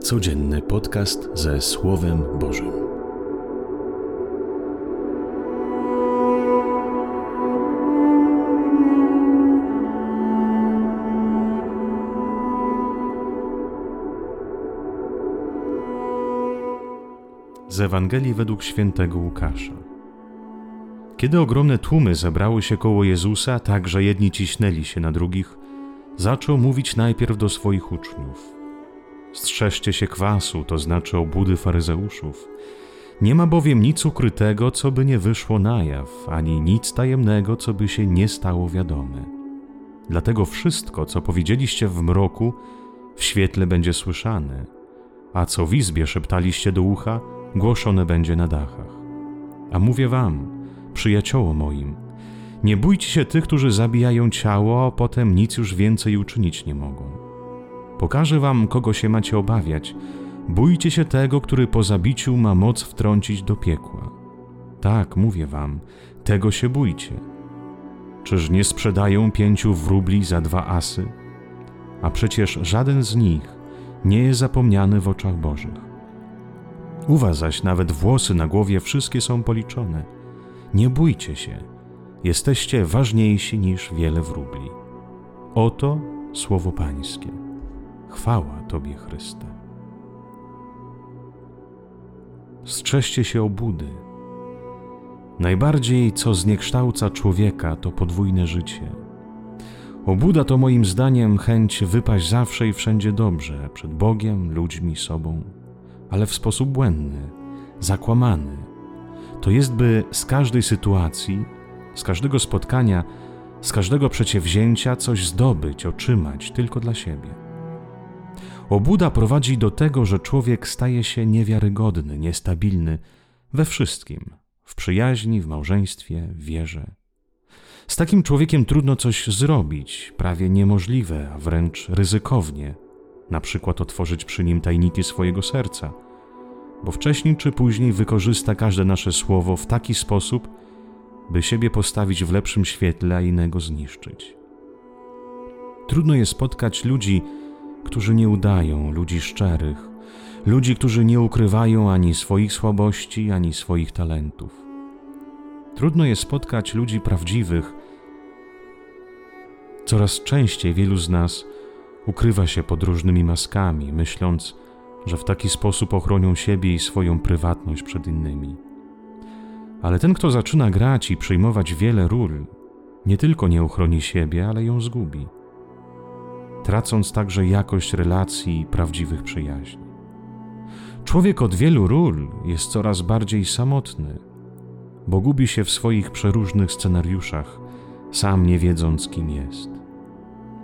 Codzienny podcast ze Słowem Bożym. Z Ewangelii według świętego Łukasza. Kiedy ogromne tłumy zebrały się koło Jezusa, tak że jedni ciśnęli się na drugich, zaczął mówić najpierw do swoich uczniów – Strzeżcie się kwasu, to znaczy obudy faryzeuszów. Nie ma bowiem nic ukrytego, co by nie wyszło na jaw, ani nic tajemnego, co by się nie stało wiadome. Dlatego wszystko, co powiedzieliście w mroku, w świetle będzie słyszane, a co w izbie szeptaliście do ucha, głoszone będzie na dachach. A mówię wam, przyjacioło moim, nie bójcie się tych, którzy zabijają ciało, a potem nic już więcej uczynić nie mogą Pokażę wam, kogo się macie obawiać. Bójcie się tego, który po zabiciu ma moc wtrącić do piekła. Tak, mówię wam, tego się bójcie. Czyż nie sprzedają pięciu wróbli za dwa asy? A przecież żaden z nich nie jest zapomniany w oczach Bożych. U was zaś nawet włosy na głowie wszystkie są policzone. Nie bójcie się, jesteście ważniejsi niż wiele wróbli. Oto słowo Pańskie. Chwała Tobie, Chryste. Strzeżcie się obudy. Najbardziej, co zniekształca człowieka, to podwójne życie. Obuda to moim zdaniem chęć wypaść zawsze i wszędzie dobrze, przed Bogiem, ludźmi, sobą, ale w sposób błędny, zakłamany. To jest, by z każdej sytuacji, z każdego spotkania, z każdego przedsięwzięcia coś zdobyć, otrzymać tylko dla siebie. Obuda prowadzi do tego, że człowiek staje się niewiarygodny, niestabilny we wszystkim w przyjaźni, w małżeństwie, w wierze. Z takim człowiekiem trudno coś zrobić, prawie niemożliwe, a wręcz ryzykownie, na przykład otworzyć przy nim tajniki swojego serca, bo wcześniej czy później wykorzysta każde nasze słowo w taki sposób, by siebie postawić w lepszym świetle, a innego zniszczyć. Trudno jest spotkać ludzi, którzy nie udają, ludzi szczerych, ludzi, którzy nie ukrywają ani swoich słabości, ani swoich talentów. Trudno jest spotkać ludzi prawdziwych. Coraz częściej wielu z nas ukrywa się pod różnymi maskami, myśląc, że w taki sposób ochronią siebie i swoją prywatność przed innymi. Ale ten, kto zaczyna grać i przyjmować wiele ról, nie tylko nie ochroni siebie, ale ją zgubi tracąc także jakość relacji i prawdziwych przyjaźni. Człowiek od wielu ról jest coraz bardziej samotny, bo gubi się w swoich przeróżnych scenariuszach, sam nie wiedząc, kim jest.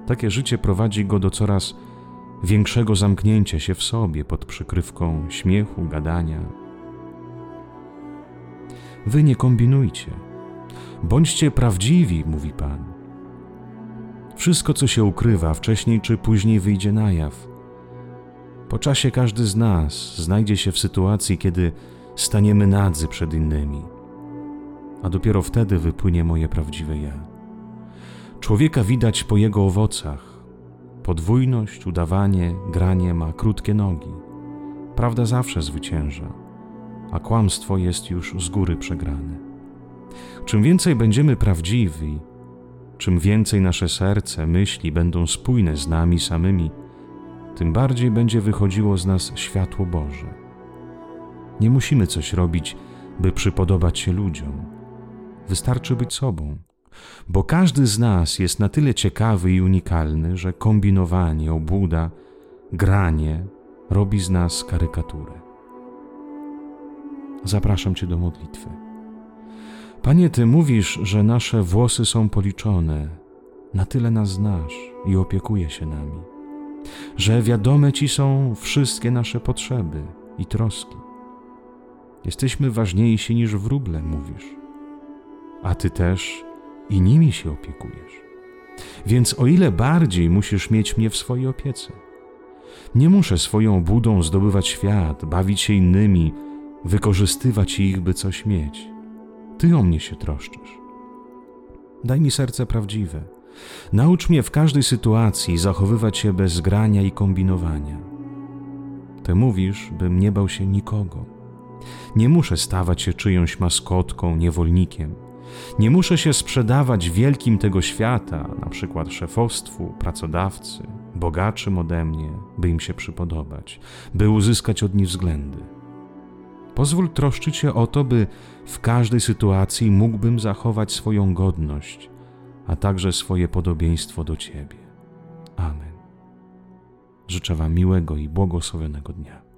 Takie życie prowadzi go do coraz większego zamknięcia się w sobie pod przykrywką śmiechu, gadania. Wy nie kombinujcie. Bądźcie prawdziwi, mówi Pan. Wszystko, co się ukrywa, wcześniej czy później wyjdzie na jaw. Po czasie każdy z nas znajdzie się w sytuacji, kiedy staniemy nadzy przed innymi, a dopiero wtedy wypłynie moje prawdziwe ja. Człowieka widać po jego owocach. Podwójność, udawanie, granie ma krótkie nogi. Prawda zawsze zwycięża, a kłamstwo jest już z góry przegrane. Czym więcej będziemy prawdziwi, Czym więcej nasze serce, myśli będą spójne z nami samymi, tym bardziej będzie wychodziło z nas światło Boże. Nie musimy coś robić, by przypodobać się ludziom. Wystarczy być sobą, bo każdy z nas jest na tyle ciekawy i unikalny, że kombinowanie, obłuda, granie robi z nas karykaturę. Zapraszam Cię do modlitwy. Panie, Ty mówisz, że nasze włosy są policzone, na tyle nas znasz i opiekuje się nami, że wiadome Ci są wszystkie nasze potrzeby i troski. Jesteśmy ważniejsi niż wróble, mówisz, a Ty też i nimi się opiekujesz. Więc o ile bardziej musisz mieć mnie w swojej opiece. Nie muszę swoją budą zdobywać świat, bawić się innymi, wykorzystywać ich, by coś mieć. Ty o mnie się troszczysz. Daj mi serce prawdziwe. Naucz mnie w każdej sytuacji zachowywać się bez grania i kombinowania. Ty mówisz, bym nie bał się nikogo. Nie muszę stawać się czyjąś maskotką, niewolnikiem. Nie muszę się sprzedawać wielkim tego świata, na przykład szefostwu, pracodawcy, bogaczym ode mnie, by im się przypodobać, by uzyskać od nich względy. Pozwól troszczyć się o to, by w każdej sytuacji mógłbym zachować swoją godność, a także swoje podobieństwo do Ciebie. Amen. Życzę Wam miłego i błogosławionego dnia.